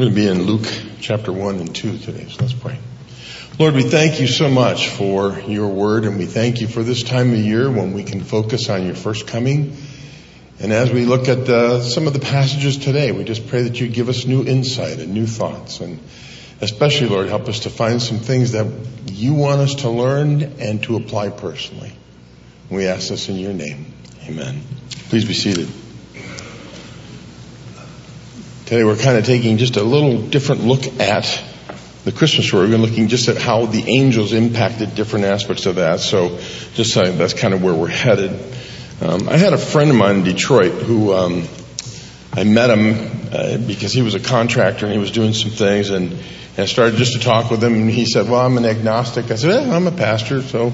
We're going to be in Luke chapter 1 and 2 today, so let's pray. Lord, we thank you so much for your word and we thank you for this time of year when we can focus on your first coming. And as we look at uh, some of the passages today, we just pray that you give us new insight and new thoughts and especially, Lord, help us to find some things that you want us to learn and to apply personally. We ask this in your name. Amen. Please be seated. Today we're kind of taking just a little different look at the Christmas story. We're looking just at how the angels impacted different aspects of that. So just uh, that's kind of where we're headed. Um, I had a friend of mine in Detroit who um, I met him uh, because he was a contractor and he was doing some things and, and I started just to talk with him and he said, well, I'm an agnostic. I said, eh, I'm a pastor. So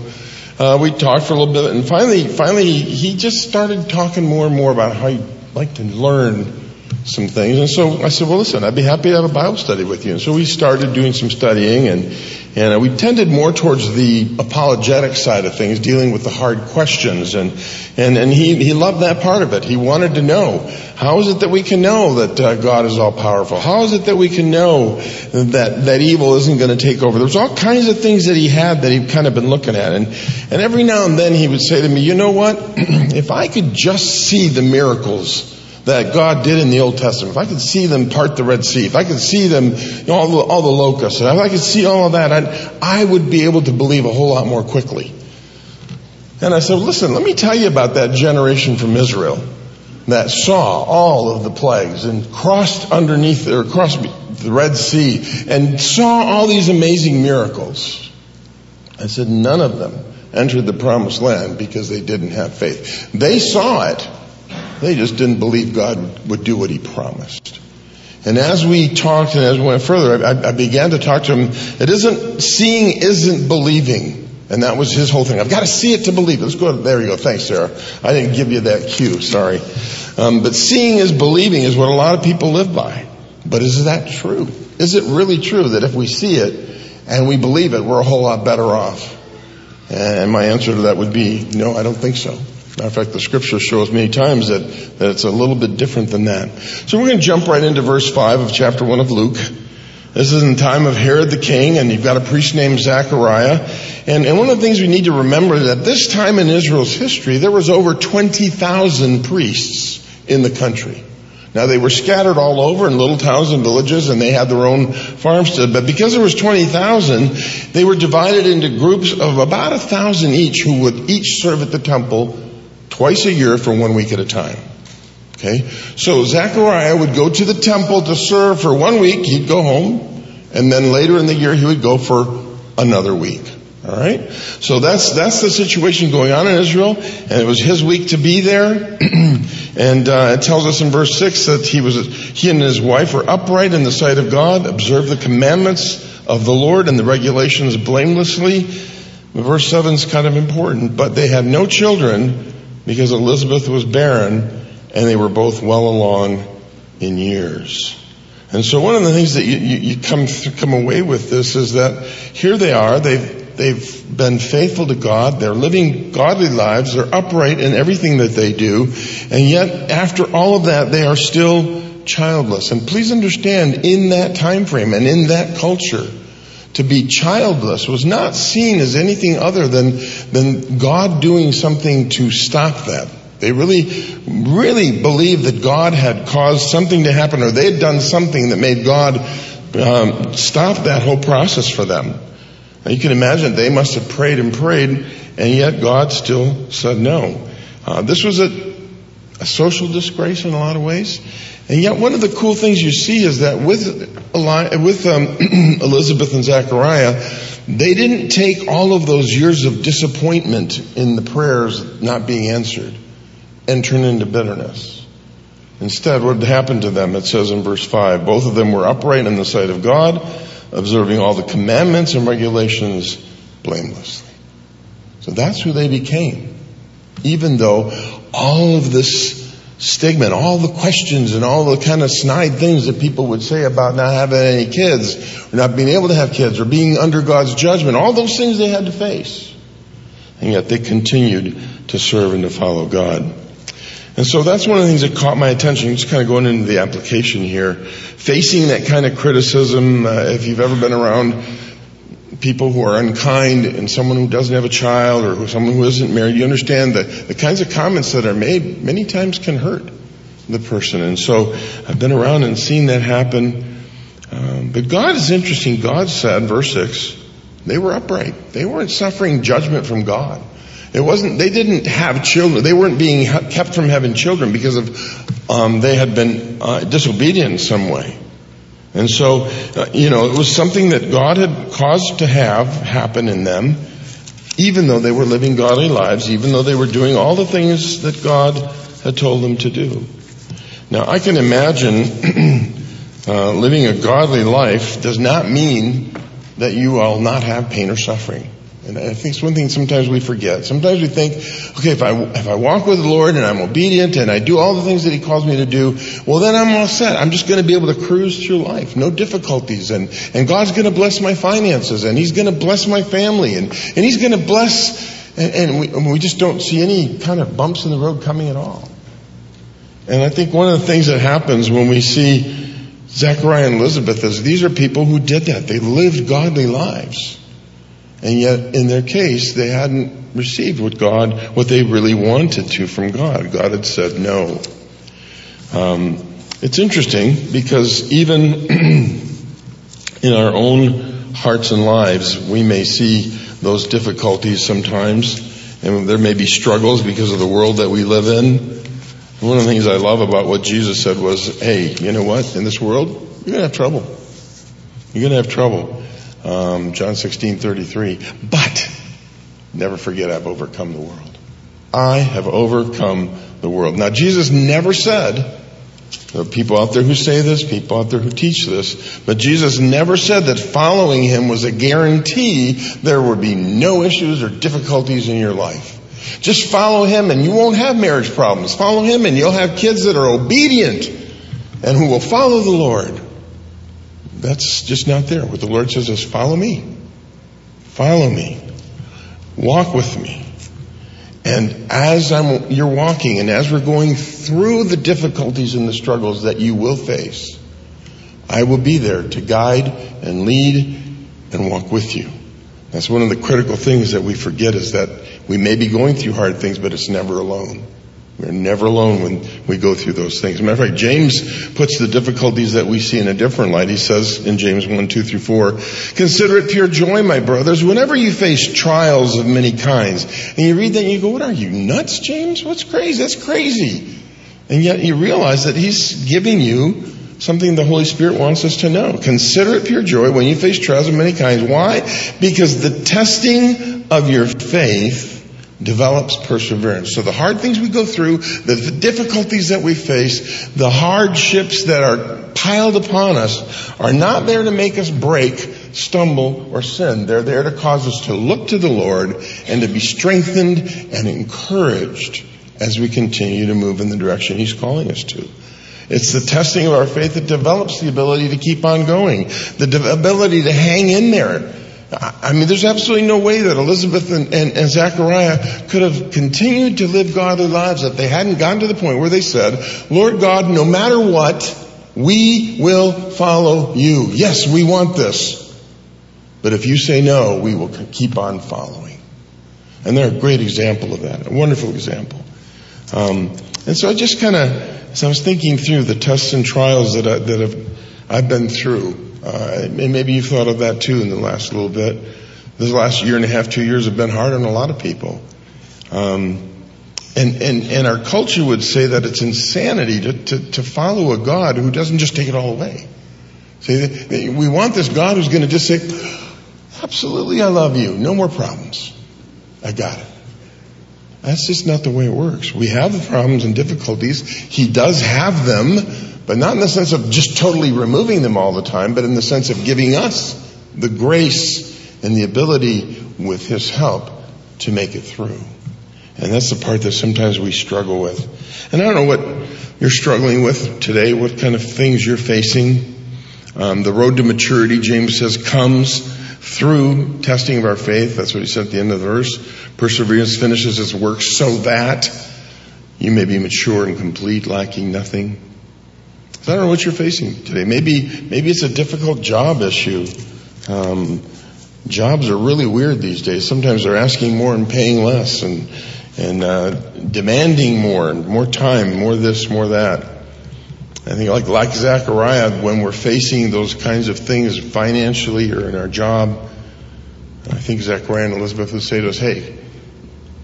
uh, we talked for a little bit and finally, finally he just started talking more and more about how he'd like to learn some things. And so I said, well, listen, I'd be happy to have a Bible study with you. And so we started doing some studying and, and uh, we tended more towards the apologetic side of things, dealing with the hard questions. And, and, and he, he loved that part of it. He wanted to know, how is it that we can know that uh, God is all powerful? How is it that we can know that, that evil isn't going to take over? There's all kinds of things that he had that he'd kind of been looking at. And, and every now and then he would say to me, you know what? if I could just see the miracles that God did in the Old Testament, if I could see them part the Red Sea, if I could see them, you know, all, the, all the locusts, if I could see all of that, I'd, I would be able to believe a whole lot more quickly. And I said, listen, let me tell you about that generation from Israel that saw all of the plagues and crossed underneath or crossed the Red Sea and saw all these amazing miracles. I said, none of them entered the promised land because they didn't have faith. They saw it, they just didn't believe God would do what he promised. And as we talked and as we went further, I, I began to talk to him. It isn't, seeing isn't believing. And that was his whole thing. I've got to see it to believe. It. Let's go. There you go. Thanks, Sarah. I didn't give you that cue. Sorry. Um, but seeing is believing is what a lot of people live by. But is that true? Is it really true that if we see it and we believe it, we're a whole lot better off? And my answer to that would be no, I don't think so. Matter of fact, the scripture shows many times that, that it's a little bit different than that. So we're going to jump right into verse 5 of chapter 1 of Luke. This is in the time of Herod the king, and you've got a priest named Zechariah. And, and one of the things we need to remember is that this time in Israel's history, there was over 20,000 priests in the country. Now they were scattered all over in little towns and villages and they had their own farmstead, but because there was 20,000, they were divided into groups of about a thousand each who would each serve at the temple twice a year for one week at a time. Okay? So Zechariah would go to the temple to serve for one week, he'd go home, and then later in the year he would go for another week. Alright? So that's, that's the situation going on in Israel, and it was his week to be there. and uh, it tells us in verse 6 that he was, he and his wife were upright in the sight of God, observed the commandments of the Lord and the regulations blamelessly. Verse 7 is kind of important, but they had no children because Elizabeth was barren and they were both well along in years. And so one of the things that you, you, you come come away with this is that here they are. They've they've been faithful to God. They're living godly lives. They're upright in everything that they do, and yet after all of that, they are still childless. And please understand, in that time frame and in that culture, to be childless was not seen as anything other than, than God doing something to stop that. They really, really believed that God had caused something to happen or they had done something that made God um, stop that whole process for them. Now you can imagine they must have prayed and prayed and yet God still said no. Uh, this was a, a social disgrace in a lot of ways. And yet one of the cool things you see is that with, with um, Elizabeth and Zechariah, they didn't take all of those years of disappointment in the prayers not being answered and turn into bitterness. Instead, what happened to them? It says in verse 5, both of them were upright in the sight of God, observing all the commandments and regulations blamelessly. So that's who they became. Even though all of this stigma and all the questions and all the kind of snide things that people would say about not having any kids or not being able to have kids or being under God's judgment, all those things they had to face. And yet they continued to serve and to follow God. And so that's one of the things that caught my attention, just kind of going into the application here. Facing that kind of criticism, uh, if you've ever been around people who are unkind and someone who doesn't have a child or someone who isn't married, you understand that the kinds of comments that are made many times can hurt the person. And so I've been around and seen that happen. Um, but God is interesting. God said, verse 6, they were upright. They weren't suffering judgment from God. It wasn't, they didn't have children. They weren't being kept from having children because of, um, they had been uh, disobedient in some way. And so, uh, you know, it was something that God had caused to have happen in them, even though they were living godly lives, even though they were doing all the things that God had told them to do. Now, I can imagine uh, living a godly life does not mean that you will not have pain or suffering. And I think it's one thing sometimes we forget. Sometimes we think, okay, if I, if I walk with the Lord and I'm obedient and I do all the things that He calls me to do, well then I'm all set. I'm just going to be able to cruise through life. No difficulties. And, and God's going to bless my finances and He's going to bless my family and, and He's going to bless, and, and we, and we just don't see any kind of bumps in the road coming at all. And I think one of the things that happens when we see Zechariah and Elizabeth is these are people who did that. They lived godly lives. And yet, in their case, they hadn't received what God, what they really wanted to from God. God had said no. Um, it's interesting because even in our own hearts and lives, we may see those difficulties sometimes, and there may be struggles because of the world that we live in. One of the things I love about what Jesus said was, hey, you know what? In this world, you're going to have trouble. You're going to have trouble. Um, John 16, 33. But never forget I've overcome the world. I have overcome the world. Now Jesus never said, there are people out there who say this, people out there who teach this, but Jesus never said that following him was a guarantee there would be no issues or difficulties in your life. Just follow him and you won't have marriage problems. Follow him and you'll have kids that are obedient and who will follow the Lord. That's just not there. What the Lord says is follow me. Follow me. Walk with me. And as I'm, you're walking and as we're going through the difficulties and the struggles that you will face, I will be there to guide and lead and walk with you. That's one of the critical things that we forget is that we may be going through hard things, but it's never alone. We're never alone when we go through those things. matter of fact, James puts the difficulties that we see in a different light. He says in James 1, 2 through 4, Consider it pure joy, my brothers, whenever you face trials of many kinds. And you read that and you go, what are you, nuts, James? What's crazy? That's crazy. And yet you realize that he's giving you something the Holy Spirit wants us to know. Consider it pure joy when you face trials of many kinds. Why? Because the testing of your faith develops perseverance. So the hard things we go through, the difficulties that we face, the hardships that are piled upon us are not there to make us break, stumble, or sin. They're there to cause us to look to the Lord and to be strengthened and encouraged as we continue to move in the direction He's calling us to. It's the testing of our faith that develops the ability to keep on going, the ability to hang in there I mean, there's absolutely no way that Elizabeth and, and, and, Zechariah could have continued to live godly lives if they hadn't gotten to the point where they said, Lord God, no matter what, we will follow you. Yes, we want this. But if you say no, we will keep on following. And they're a great example of that, a wonderful example. Um, and so I just kind of, as I was thinking through the tests and trials that, I, that have, I've been through, uh, and maybe you've thought of that too in the last little bit. This last year and a half, two years have been hard on a lot of people. Um, and, and, and our culture would say that it's insanity to, to, to follow a God who doesn't just take it all away. See, we want this God who's going to just say, absolutely, I love you. No more problems. I got it. That's just not the way it works. We have the problems and difficulties. He does have them, but not in the sense of just totally removing them all the time, but in the sense of giving us the grace and the ability with His help to make it through. And that's the part that sometimes we struggle with. And I don't know what you're struggling with today, what kind of things you're facing. Um, the road to maturity, James says, comes through testing of our faith. That's what he said at the end of the verse. Perseverance finishes its work so that You may be mature and complete, lacking nothing. So I don't know what you're facing today. Maybe, maybe it's a difficult job issue. Um, jobs are really weird these days. Sometimes they're asking more and paying less and, and, uh, demanding more and more time, more this, more that. I think like, like when we're facing those kinds of things financially or in our job, I think Zechariah and Elizabeth would say to us, hey,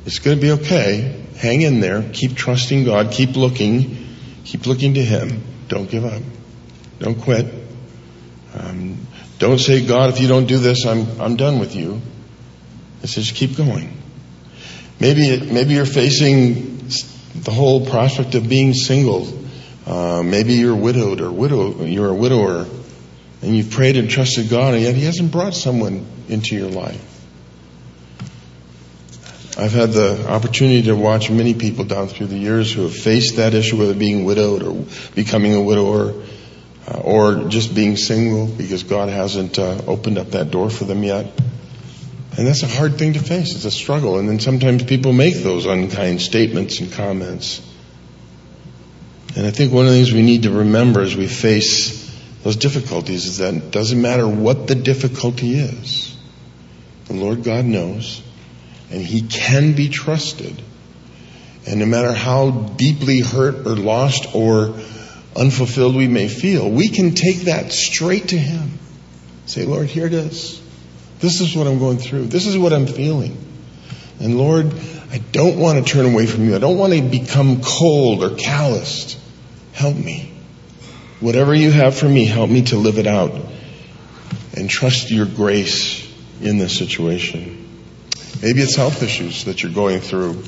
it's going to be okay. Hang in there. Keep trusting God. Keep looking. Keep looking to Him. Don't give up. Don't quit. Um, don't say, God, if you don't do this, I'm, I'm done with you. It says, keep going. Maybe, maybe you're facing the whole prospect of being single. Uh, maybe you're widowed or widow, you're a widower and you've prayed and trusted God and yet He hasn't brought someone into your life. I've had the opportunity to watch many people down through the years who have faced that issue, whether being widowed or becoming a widower, uh, or just being single because God hasn't uh, opened up that door for them yet. And that's a hard thing to face. It's a struggle. And then sometimes people make those unkind statements and comments. And I think one of the things we need to remember as we face those difficulties is that it doesn't matter what the difficulty is. The Lord God knows and He can be trusted. And no matter how deeply hurt or lost or unfulfilled we may feel, we can take that straight to Him. Say, Lord, here it is. This is what I'm going through. This is what I'm feeling. And Lord, I don't want to turn away from you. I don't want to become cold or calloused. Help me. Whatever you have for me, help me to live it out and trust your grace in this situation. Maybe it's health issues that you're going through.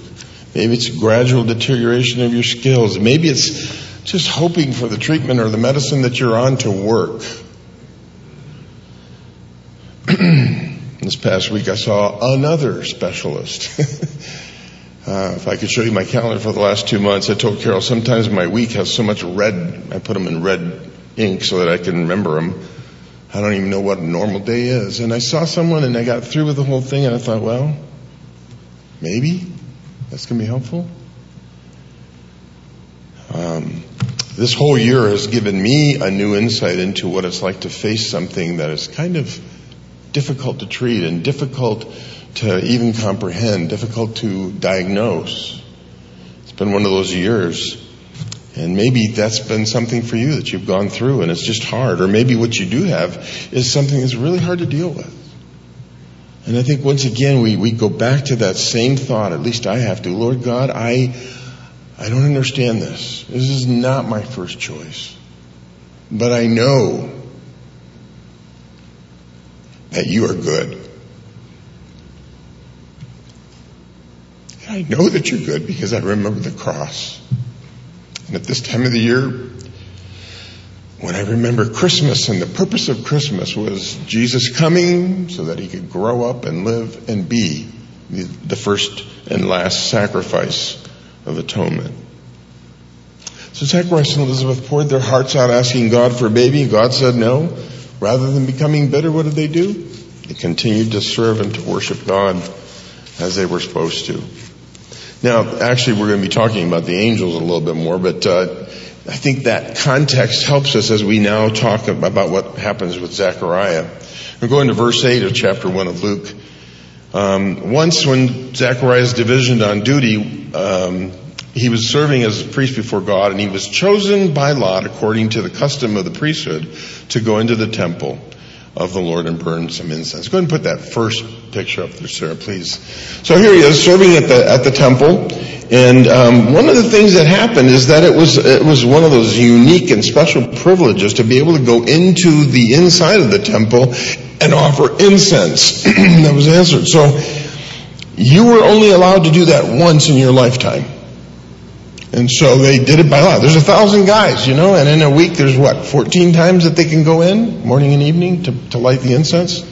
Maybe it's gradual deterioration of your skills. Maybe it's just hoping for the treatment or the medicine that you're on to work. this past week I saw another specialist. uh, if I could show you my calendar for the last two months, I told Carol sometimes my week has so much red, I put them in red ink so that I can remember them. I don't even know what a normal day is. And I saw someone and I got through with the whole thing and I thought, well, maybe that's going to be helpful. Um, this whole year has given me a new insight into what it's like to face something that is kind of difficult to treat and difficult to even comprehend, difficult to diagnose. It's been one of those years and maybe that's been something for you that you've gone through and it's just hard. Or maybe what you do have is something that's really hard to deal with. And I think once again we, we go back to that same thought, at least I have to. Lord God, I, I don't understand this. This is not my first choice. But I know that you are good. I know that you're good because I remember the cross. And at this time of the year, when I remember Christmas and the purpose of Christmas was Jesus coming so that he could grow up and live and be the first and last sacrifice of atonement. So Zacharias and Elizabeth poured their hearts out asking God for a baby. God said no. Rather than becoming bitter, what did they do? They continued to serve and to worship God as they were supposed to. Now, actually, we're going to be talking about the angels a little bit more, but uh, I think that context helps us as we now talk about what happens with Zechariah. We're going to verse 8 of chapter 1 of Luke. Um, once when Zechariah's divisioned on duty, um, he was serving as a priest before God, and he was chosen by lot, according to the custom of the priesthood, to go into the temple of the Lord and burn some incense. Go ahead and put that first picture up there, Sarah, please. So here he is serving at the at the temple, and um, one of the things that happened is that it was it was one of those unique and special privileges to be able to go into the inside of the temple and offer incense. that was answered. So you were only allowed to do that once in your lifetime. And so they did it by law. There's a thousand guys, you know, and in a week there's what, 14 times that they can go in, morning and evening, to, to light the incense?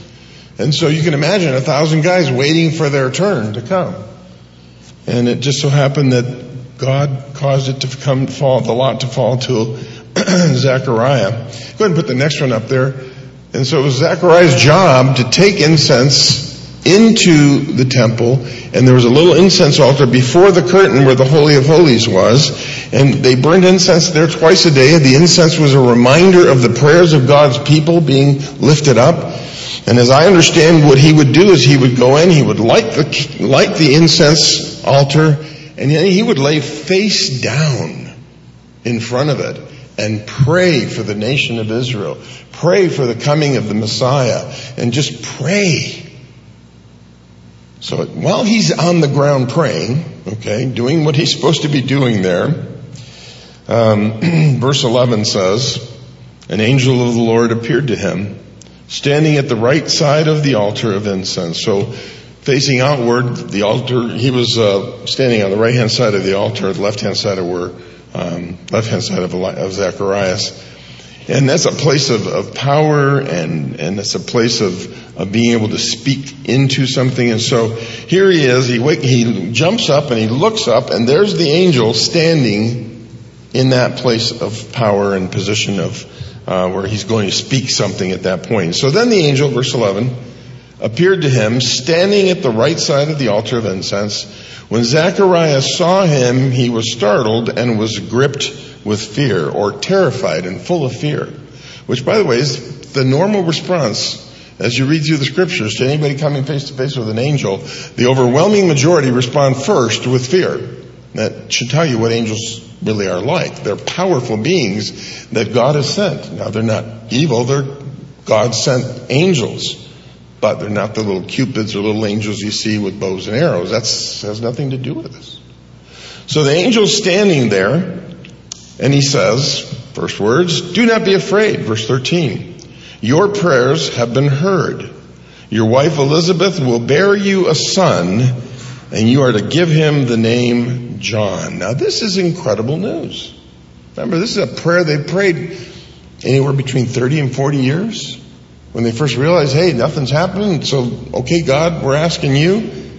And so you can imagine a thousand guys waiting for their turn to come. And it just so happened that God caused it to come fall, the lot to fall to Zechariah. Go ahead and put the next one up there. And so it was Zechariah's job to take incense into the temple, and there was a little incense altar before the curtain where the Holy of Holies was, and they burned incense there twice a day. The incense was a reminder of the prayers of God's people being lifted up. And as I understand what he would do is he would go in, he would light the, light the incense altar, and he would lay face down in front of it and pray for the nation of Israel. Pray for the coming of the Messiah and just pray. So while he's on the ground praying, okay, doing what he's supposed to be doing there, um, verse 11 says, an angel of the Lord appeared to him, standing at the right side of the altar of incense. So facing outward, the altar, he was uh, standing on the right hand side of the altar, the left hand side of where, um, left hand side of, of Zacharias. And that's a place of, of power and, and it's a place of, of being able to speak into something. And so here he is, he, wake, he jumps up and he looks up and there's the angel standing in that place of power and position of, uh, where he's going to speak something at that point. So then the angel, verse 11, appeared to him standing at the right side of the altar of incense. When Zacharias saw him, he was startled and was gripped with fear or terrified and full of fear. Which, by the way, is the normal response as you read through the scriptures to anybody coming face to face with an angel. The overwhelming majority respond first with fear. That should tell you what angels really are like. They're powerful beings that God has sent. Now, they're not evil, they're God sent angels. But they're not the little cupids or little angels you see with bows and arrows. That has nothing to do with this. So the angel's standing there, and he says, first words, do not be afraid, verse 13. Your prayers have been heard. Your wife Elizabeth will bear you a son, and you are to give him the name John. Now this is incredible news. Remember, this is a prayer they prayed anywhere between 30 and 40 years. When they first realized, hey, nothing's happening, so, okay, God, we're asking you.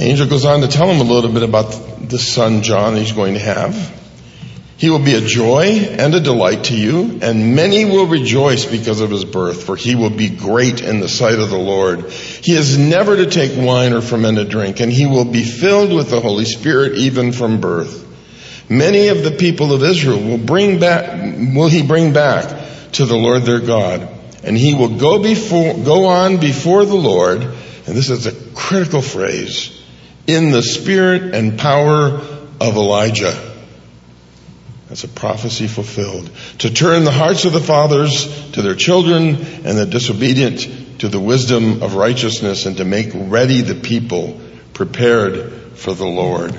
Angel goes on to tell him a little bit about the son John he's going to have. He will be a joy and a delight to you, and many will rejoice because of his birth, for he will be great in the sight of the Lord. He is never to take wine or fermented drink, and he will be filled with the Holy Spirit even from birth. Many of the people of Israel will bring back, will he bring back to the Lord their God, and he will go before, go on before the Lord, and this is a critical phrase, in the spirit and power of Elijah. That's a prophecy fulfilled. To turn the hearts of the fathers to their children and the disobedient to the wisdom of righteousness and to make ready the people prepared for the Lord.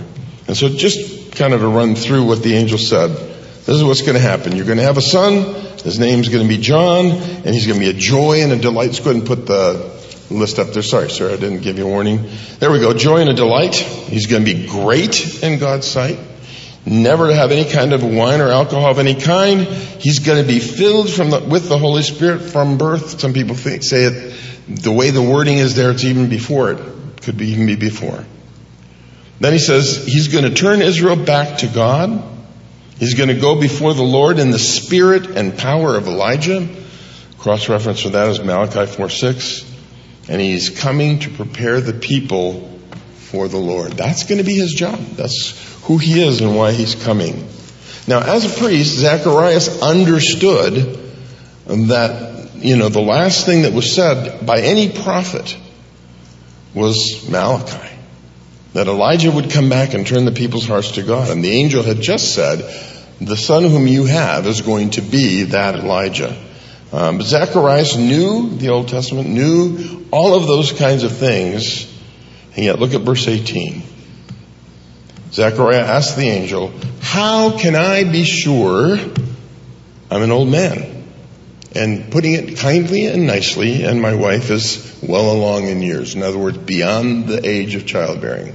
And so just kind of to run through what the angel said. This is what's going to happen. You're going to have a son. His name's going to be John and he's going to be a joy and a delight. Let's go ahead and put the list up there. Sorry, Sarah. I didn't give you a warning. There we go. Joy and a delight. He's going to be great in God's sight never to have any kind of wine or alcohol of any kind. He's going to be filled from the, with the Holy Spirit from birth. Some people think, say it, the way the wording is there, it's even before it. Could be even be before. Then he says he's going to turn Israel back to God. He's going to go before the Lord in the spirit and power of Elijah. Cross reference for that is Malachi 4 6. And he's coming to prepare the people for the Lord. That's going to be his job. That's who he is and why he's coming. Now, as a priest, Zacharias understood that, you know, the last thing that was said by any prophet was Malachi. That Elijah would come back and turn the people's hearts to God. And the angel had just said, the son whom you have is going to be that Elijah. Um, but Zacharias knew the Old Testament, knew all of those kinds of things. And yet look at verse 18. Zechariah asked the angel, how can I be sure I'm an old man? And putting it kindly and nicely, and my wife is well along in years. In other words, beyond the age of childbearing.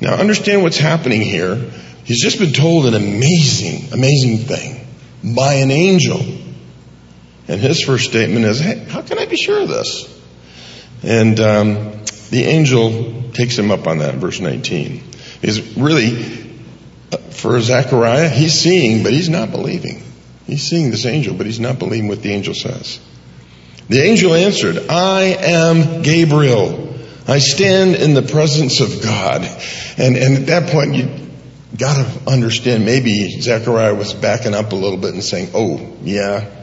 Now understand what's happening here. He's just been told an amazing, amazing thing by an angel. And his first statement is, hey, how can I be sure of this? And um, the angel takes him up on that, verse 19 is really, for Zechariah, he's seeing, but he's not believing. He's seeing this angel, but he's not believing what the angel says. The angel answered, I am Gabriel. I stand in the presence of God. And, and at that point, you got to understand maybe Zechariah was backing up a little bit and saying, Oh, yeah.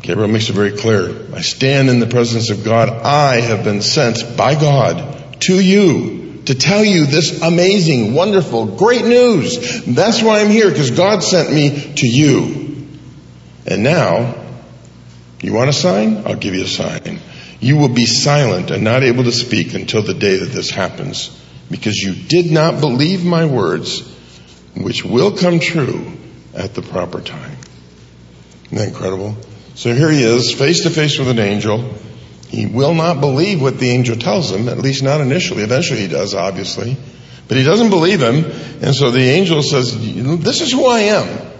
Gabriel makes it very clear. I stand in the presence of God. I have been sent by God to you to tell you this amazing, wonderful, great news. That's why I'm here, because God sent me to you. And now, you want a sign? I'll give you a sign. You will be silent and not able to speak until the day that this happens, because you did not believe my words, which will come true at the proper time. Isn't that incredible? So here he is, face to face with an angel. He will not believe what the angel tells him, at least not initially. Eventually he does, obviously. But he doesn't believe him, and so the angel says, This is who I am.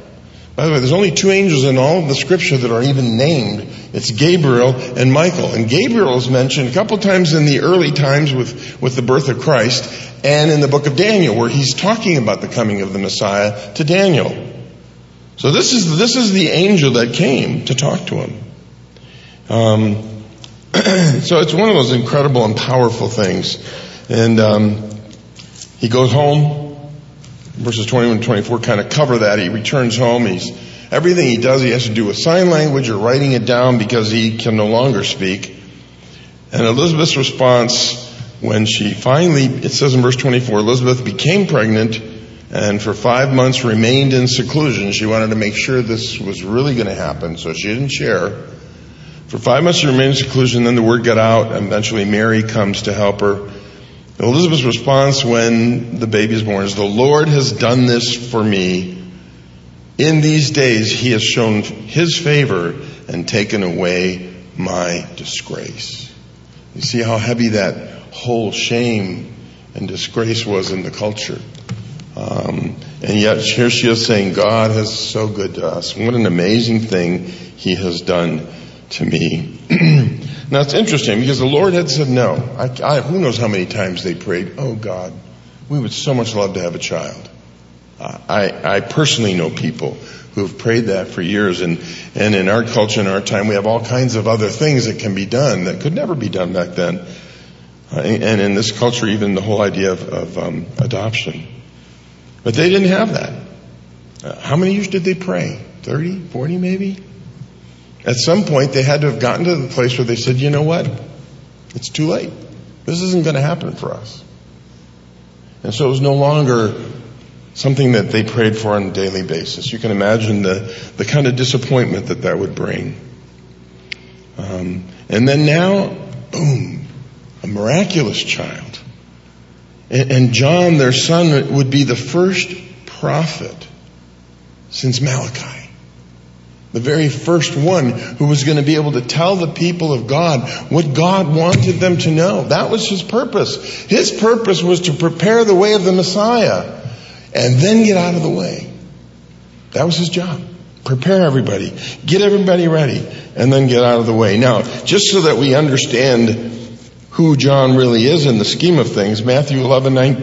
By the way, there's only two angels in all of the scripture that are even named. It's Gabriel and Michael. And Gabriel is mentioned a couple times in the early times with, with the birth of Christ and in the book of Daniel where he's talking about the coming of the Messiah to Daniel. So this is, this is the angel that came to talk to him. Um, so it's one of those incredible and powerful things. And um, he goes home verses 21 and 24 kind of cover that. He returns home. He's everything he does, he has to do with sign language or writing it down because he can no longer speak. And Elizabeth's response when she finally, it says in verse 24, Elizabeth became pregnant and for five months remained in seclusion. She wanted to make sure this was really going to happen, so she didn't share. For five months she remained in seclusion, then the word got out, and eventually Mary comes to help her. Elizabeth's response when the baby is born is, The Lord has done this for me. In these days, He has shown His favor and taken away my disgrace. You see how heavy that whole shame and disgrace was in the culture. Um, and yet here she is saying, God is so good to us. What an amazing thing He has done to me. now it's interesting because the Lord had said no. I, I, who knows how many times they prayed, oh God, we would so much love to have a child. I, I personally know people who have prayed that for years and, and in our culture in our time we have all kinds of other things that can be done that could never be done back then. Uh, and in this culture even the whole idea of, of um, adoption. But they didn't have that. Uh, how many years did they pray? 30, 40 maybe? At some point, they had to have gotten to the place where they said, you know what? It's too late. This isn't going to happen for us. And so it was no longer something that they prayed for on a daily basis. You can imagine the, the kind of disappointment that that would bring. Um, and then now, boom, a miraculous child. And, John, their son, would be the first prophet since Malachi the very first one who was going to be able to tell the people of God what God wanted them to know. That was his purpose. His purpose was to prepare the way of the Messiah and then get out of the way. That was his job. Prepare everybody, get everybody ready, and then get out of the way. Now, just so that we understand who John really is in the scheme of things, Matthew 11, 9,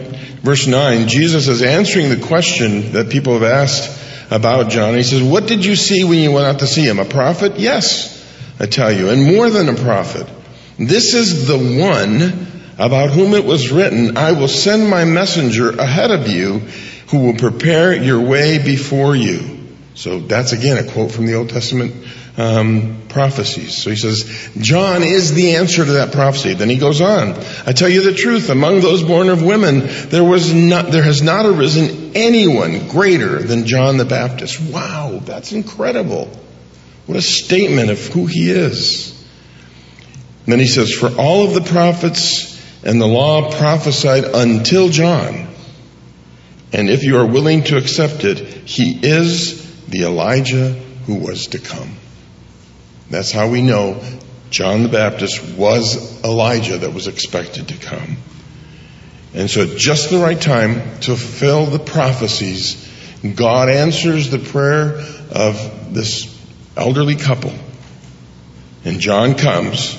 verse 9, Jesus is answering the question that people have asked about John. He says, What did you see when you went out to see him? A prophet? Yes, I tell you, and more than a prophet. This is the one about whom it was written, I will send my messenger ahead of you who will prepare your way before you. So that's again a quote from the Old Testament um, prophecies. So he says, John is the answer to that prophecy. Then he goes on, I tell you the truth, among those born of women, there was not, there has not arisen anyone greater than John the Baptist. Wow, that's incredible. What a statement of who he is. And then he says, for all of the prophets and the law prophesied until John. And if you are willing to accept it, he is the Elijah who was to come. That's how we know John the Baptist was Elijah that was expected to come. And so, at just the right time to fulfill the prophecies, God answers the prayer of this elderly couple. And John comes,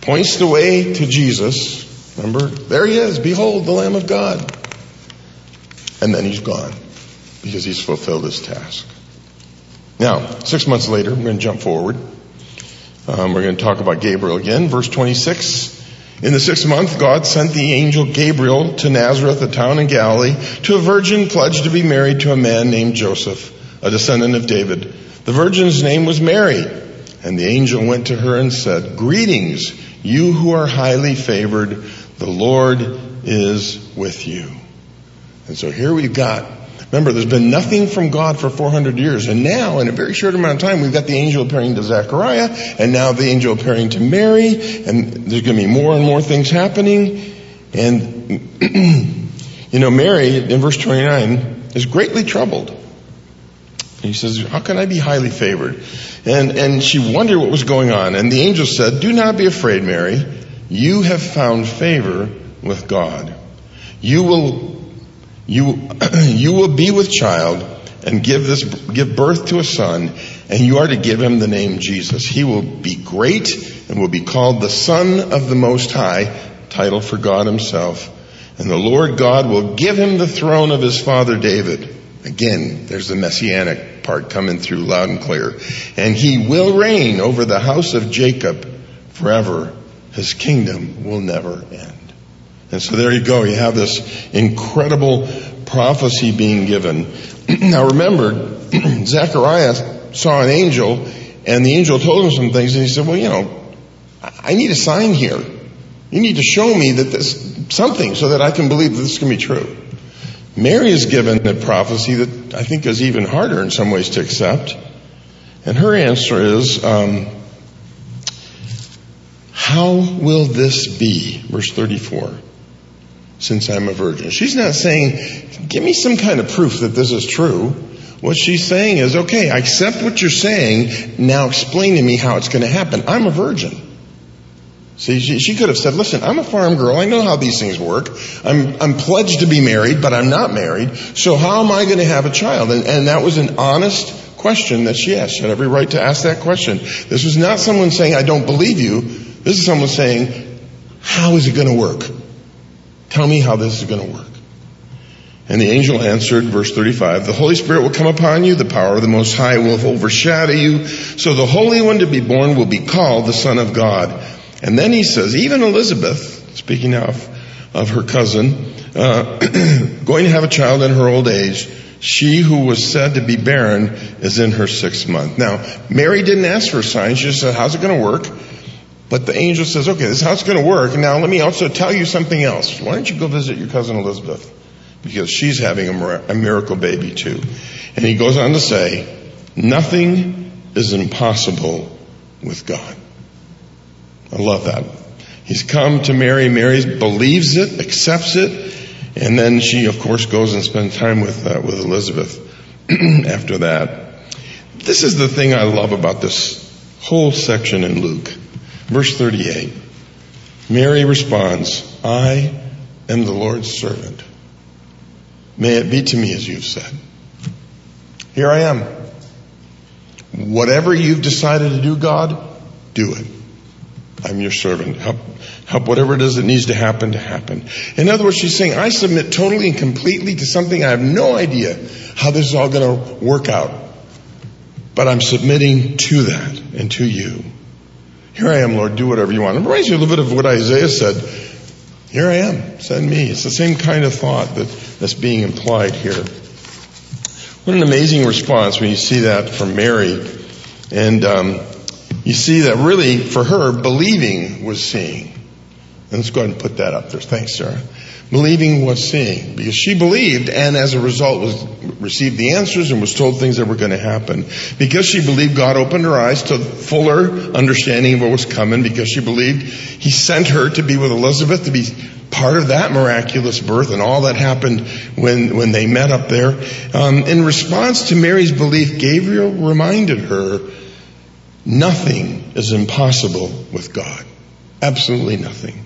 points the way to Jesus. Remember, there he is. Behold, the Lamb of God. And then he's gone because he's fulfilled his task. Now, six months later, we're going to jump forward. Um, we're going to talk about Gabriel again. Verse 26. In the sixth month, God sent the angel Gabriel to Nazareth, a town in Galilee, to a virgin pledged to be married to a man named Joseph, a descendant of David. The virgin's name was Mary. And the angel went to her and said, Greetings, you who are highly favored. The Lord is with you. And so here we've got Remember, there's been nothing from God for 400 years. And now, in a very short amount of time, we've got the angel appearing to Zechariah, and now the angel appearing to Mary, and there's going to be more and more things happening. And, you know, Mary, in verse 29, is greatly troubled. He says, how can I be highly favored? And, and she wondered what was going on. And the angel said, do not be afraid, Mary. You have found favor with God. You will you, you will be with child and give this, give birth to a son, and you are to give him the name Jesus. He will be great and will be called the Son of the Most High, title for God himself. And the Lord God will give him the throne of his father David. Again, there's the messianic part coming through loud and clear. And he will reign over the house of Jacob forever. His kingdom will never end. And so there you go. You have this incredible prophecy being given. now remember, Zechariah saw an angel and the angel told him some things and he said, well, you know, I need a sign here. You need to show me that this, something so that I can believe that this can be true. Mary is given a prophecy that I think is even harder in some ways to accept. And her answer is, um, how will this be? Verse 34 since I'm a virgin. She's not saying, give me some kind of proof that this is true. What she's saying is, okay, I accept what you're saying. Now explain to me how it's going to happen. I'm a virgin. See, she, she, could have said, listen, I'm a farm girl. I know how these things work. I'm, I'm pledged to be married, but I'm not married. So how am I going to have a child? And, and that was an honest question that she asked. She had every right to ask that question. This was not someone saying, I don't believe you. This is someone saying, how is it going to work? Tell me how this is going to work. And the angel answered, verse 35, the Holy Spirit will come upon you, the power of the Most High will overshadow you, so the Holy One to be born will be called the Son of God. And then he says, even Elizabeth, speaking of, of her cousin, uh, going to have a child in her old age, she who was said to be barren is in her sixth month. Now, Mary didn't ask for a sign. She just said, how's it going to work? But the angel says, okay, this is how it's going to work. Now let me also tell you something else. Why don't you go visit your cousin Elizabeth? Because she's having a miracle baby too. And he goes on to say, nothing is impossible with God. I love that. He's come to Mary. Mary believes it, accepts it, and then she, of course, goes and spends time with uh, with Elizabeth. after that, this is the thing I love about this whole section in Luke. Verse 38. Mary responds, I am the Lord's servant. May it be to me as you've said. Here I am. Whatever you've decided to do, God, do it. I'm your servant. Help, help whatever it is that needs to happen to happen. In other words, she's saying, I submit totally and completely to something I have no idea how this is all going to work out. But I'm submitting to that and to you. Here I am, Lord, do whatever you want. It reminds me a little bit of what Isaiah said. Here I am, send me. It's the same kind of thought that, that's being implied here. What an amazing response when you see that from Mary. And um, you see that really, for her, believing was seeing. And let's go ahead and put that up there. Thanks, Sarah. Believing was seeing. Because she believed and as a result was, received the answers and was told things that were going to happen. Because she believed, God opened her eyes to fuller understanding of what was coming. Because she believed, He sent her to be with Elizabeth to be part of that miraculous birth and all that happened when, when they met up there. Um, in response to Mary's belief, Gabriel reminded her, nothing is impossible with God. Absolutely nothing.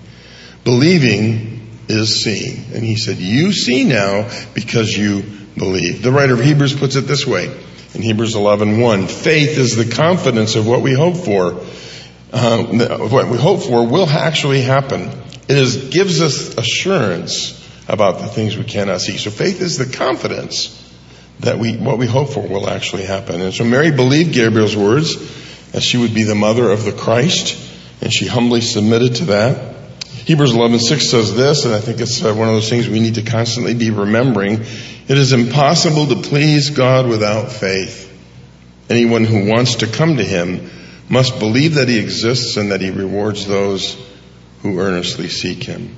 Believing is seeing. And he said, you see now because you believe. The writer of Hebrews puts it this way in Hebrews 11:1, faith is the confidence of what we hope for. Uh, what we hope for will actually happen. It is, gives us assurance about the things we cannot see. So faith is the confidence that we, what we hope for will actually happen. And so Mary believed Gabriel's words that she would be the mother of the Christ, and she humbly submitted to that. Hebrews 11:6 says this, and I think it's uh, one of those things we need to constantly be remembering. It is impossible to please God without faith. Anyone who wants to come to Him must believe that He exists and that He rewards those who earnestly seek Him.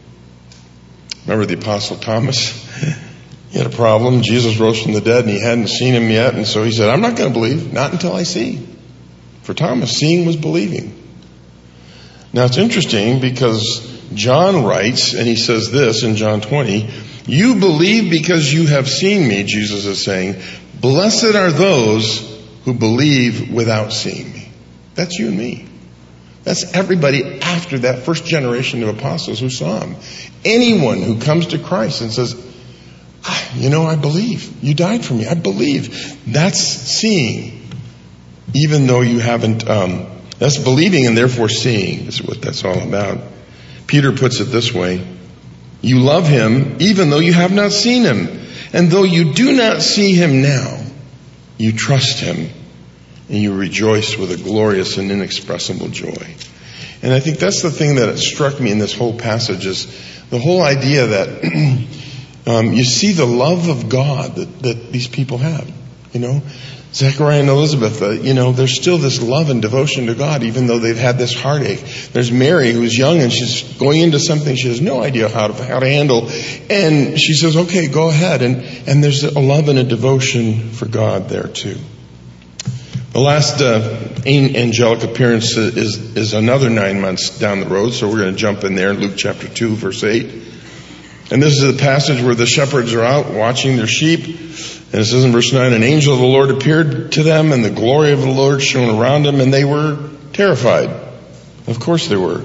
Remember the Apostle Thomas? he had a problem. Jesus rose from the dead and he hadn't seen Him yet, and so he said, I'm not going to believe, not until I see. For Thomas, seeing was believing. Now it's interesting because John writes, and he says this in John 20, You believe because you have seen me, Jesus is saying. Blessed are those who believe without seeing me. That's you and me. That's everybody after that first generation of apostles who saw him. Anyone who comes to Christ and says, ah, you know, I believe. You died for me. I believe. That's seeing, even though you haven't, um, that's believing and therefore seeing is what that's all about. Peter puts it this way. You love him even though you have not seen him. And though you do not see him now, you trust him and you rejoice with a glorious and inexpressible joy. And I think that's the thing that struck me in this whole passage is the whole idea that um, you see the love of God that, that these people have. You know, Zechariah and Elizabeth, uh, you know, there's still this love and devotion to God, even though they've had this heartache. There's Mary, who's young and she's going into something she has no idea how to, how to handle. And she says, okay, go ahead. And, and there's a love and a devotion for God there too. The last uh, angelic appearance is, is another nine months down the road, so we're going to jump in there in Luke chapter 2, verse 8. And this is the passage where the shepherds are out watching their sheep and it says in verse 9, an angel of the Lord appeared to them and the glory of the Lord shone around them and they were terrified. Of course they were.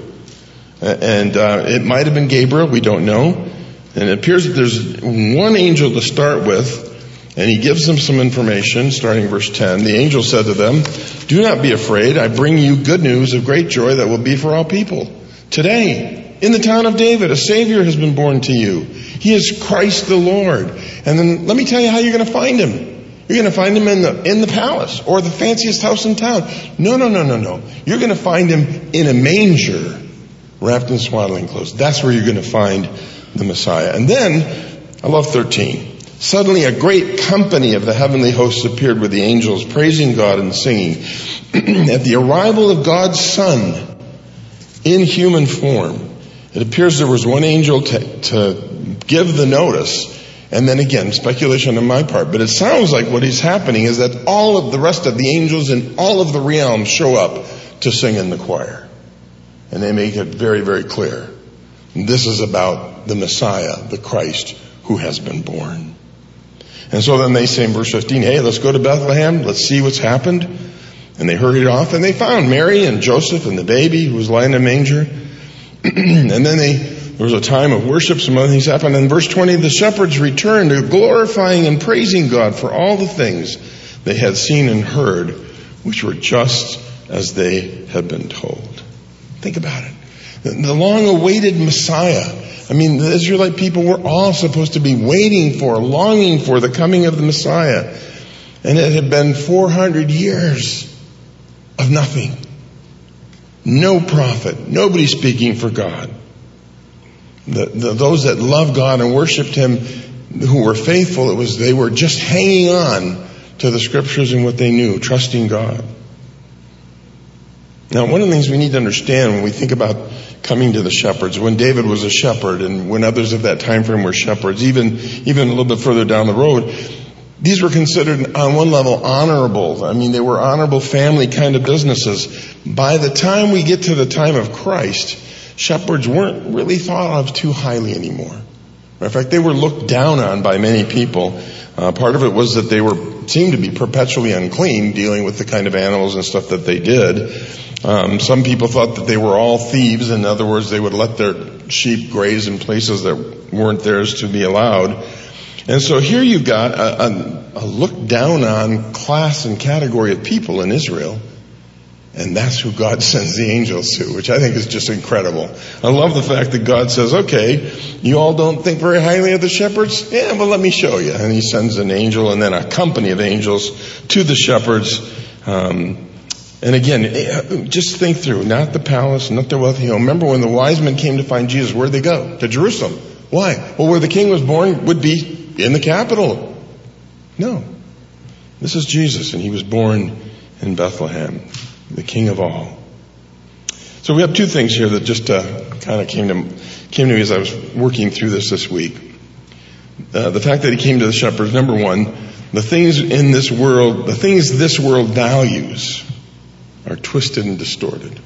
And uh, it might have been Gabriel, we don't know. And it appears that there's one angel to start with, and he gives them some information, starting verse 10. The angel said to them, Do not be afraid. I bring you good news of great joy that will be for all people. Today, in the town of David, a Savior has been born to you. He is Christ the Lord. And then let me tell you how you're going to find him. You're going to find him in the, in the palace or the fanciest house in town. No, no, no, no, no. You're going to find him in a manger wrapped in swaddling clothes. That's where you're going to find the Messiah. And then, I love 13. Suddenly a great company of the heavenly hosts appeared with the angels praising God and singing. At the arrival of God's Son in human form, it appears there was one angel to, to give the notice. And then again, speculation on my part, but it sounds like what is happening is that all of the rest of the angels in all of the realms show up to sing in the choir. And they make it very, very clear. This is about the Messiah, the Christ, who has been born. And so then they say in verse 15, hey, let's go to Bethlehem, let's see what's happened. And they hurried off and they found Mary and Joseph and the baby who was lying in a manger. and then they, there was a time of worship, some other things happened. And in verse 20, the shepherds returned glorifying and praising God for all the things they had seen and heard, which were just as they had been told. Think about it. The long awaited Messiah. I mean, the Israelite people were all supposed to be waiting for, longing for the coming of the Messiah. And it had been 400 years of nothing. No prophet, nobody speaking for God. The, the, those that loved God and worshiped Him, who were faithful, it was they were just hanging on to the scriptures and what they knew, trusting God. Now, one of the things we need to understand when we think about coming to the shepherds, when David was a shepherd and when others of that time frame were shepherds, even, even a little bit further down the road, these were considered on one level honorable. I mean, they were honorable family kind of businesses. By the time we get to the time of Christ, shepherds weren't really thought of too highly anymore. In fact, they were looked down on by many people. Uh, part of it was that they were seemed to be perpetually unclean, dealing with the kind of animals and stuff that they did. Um, some people thought that they were all thieves. In other words, they would let their sheep graze in places that weren't theirs to be allowed. And so here you've got a, a, a look down on class and category of people in Israel. And that's who God sends the angels to, which I think is just incredible. I love the fact that God says, okay, you all don't think very highly of the shepherds? Yeah, well let me show you. And he sends an angel and then a company of angels to the shepherds, um, And again, eh, just think through, not the palace, not the wealthy home. Remember when the wise men came to find Jesus, where'd they go? To Jerusalem. Why? Well, where the king was born would be in the capital. No. This is Jesus, and he was born in Bethlehem, the king of all. So we have two things here that just uh, kind of came to came to me as I was working through this this week. Uh, the fact that he came to the shepherds, number one, the things in this world, the things this world values are twisted and distorted.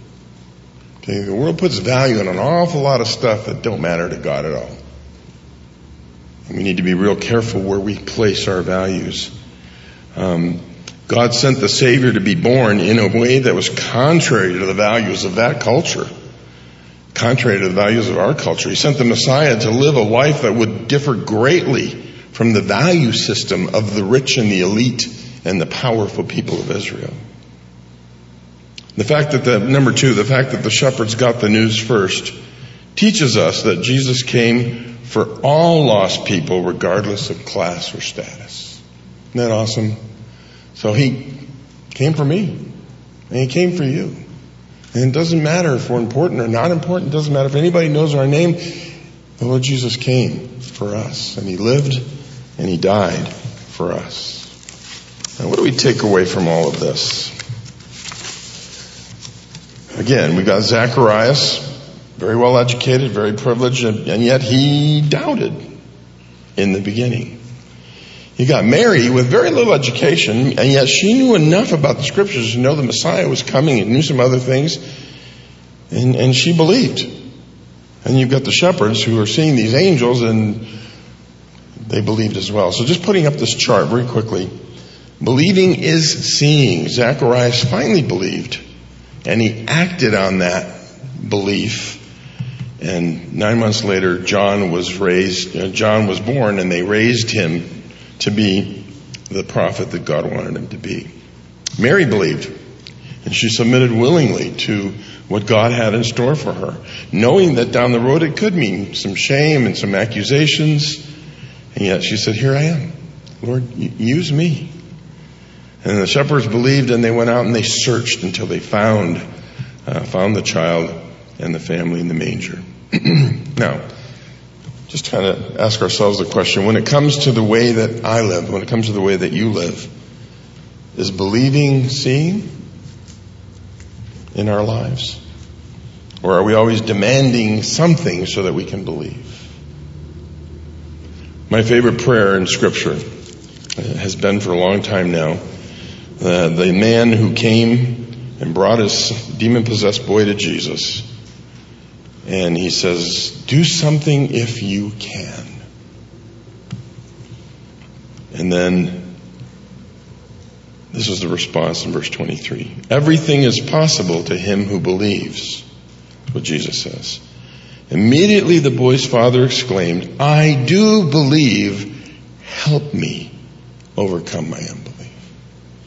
Okay, the world puts value on an awful lot of stuff that don't matter to God at all. And we need to be real careful where we place our values. Um, God sent the Savior to be born in a way that was contrary to the values of that culture, contrary to the values of our culture. He sent the Messiah to live a life that would differ greatly from the value system of the rich and the elite and the powerful people of Israel. The fact that the, number two, the fact that the shepherds got the news first teaches us that Jesus came for all lost people regardless of class or status. Isn't that awesome? So he came for me and he came for you. And it doesn't matter if we're important or not important. It doesn't matter if anybody knows our name. The Lord Jesus came for us and he lived and he died for us. Now what do we take away from all of this? Again, we've got Zacharias, very well educated, very privileged, and yet he doubted in the beginning. You got Mary with very little education, and yet she knew enough about the scriptures to know the Messiah was coming and knew some other things, and, and she believed. And you've got the shepherds who are seeing these angels, and they believed as well. So just putting up this chart very quickly. Believing is seeing. Zacharias finally believed. And he acted on that belief. And nine months later, John was raised, uh, John was born and they raised him to be the prophet that God wanted him to be. Mary believed and she submitted willingly to what God had in store for her, knowing that down the road it could mean some shame and some accusations. And yet she said, here I am. Lord, use me. And the shepherds believed and they went out and they searched until they found, uh, found the child and the family in the manger. now, just kind of ask ourselves the question, when it comes to the way that I live, when it comes to the way that you live, is believing seeing in our lives? Or are we always demanding something so that we can believe? My favorite prayer in scripture uh, has been for a long time now uh, the man who came and brought his demon possessed boy to Jesus. And he says, Do something if you can. And then this is the response in verse 23. Everything is possible to him who believes, what Jesus says. Immediately the boy's father exclaimed, I do believe, help me overcome my unbelief.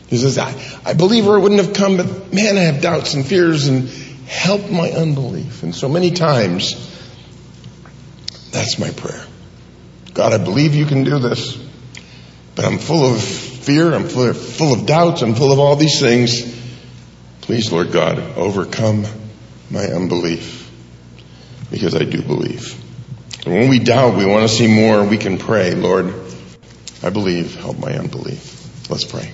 He says, I, I believe or it wouldn't have come, but man, I have doubts and fears and help my unbelief. And so many times, that's my prayer. God, I believe you can do this, but I'm full of fear, I'm full of, full of doubts, I'm full of all these things. Please, Lord God, overcome my unbelief because I do believe. And when we doubt, we want to see more, we can pray, Lord, I believe, help my unbelief. Let's pray.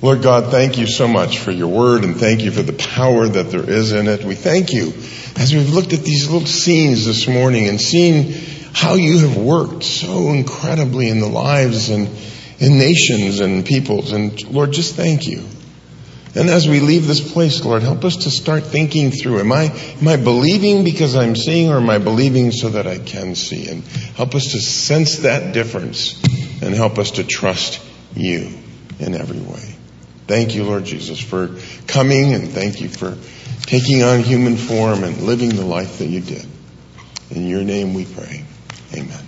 Lord God, thank you so much for your word and thank you for the power that there is in it. We thank you as we've looked at these little scenes this morning and seen how you have worked so incredibly in the lives and in nations and peoples. And Lord, just thank you. And as we leave this place, Lord, help us to start thinking through, am I, am I believing because I'm seeing or am I believing so that I can see? And help us to sense that difference and help us to trust you in every way. Thank you, Lord Jesus, for coming and thank you for taking on human form and living the life that you did. In your name we pray. Amen.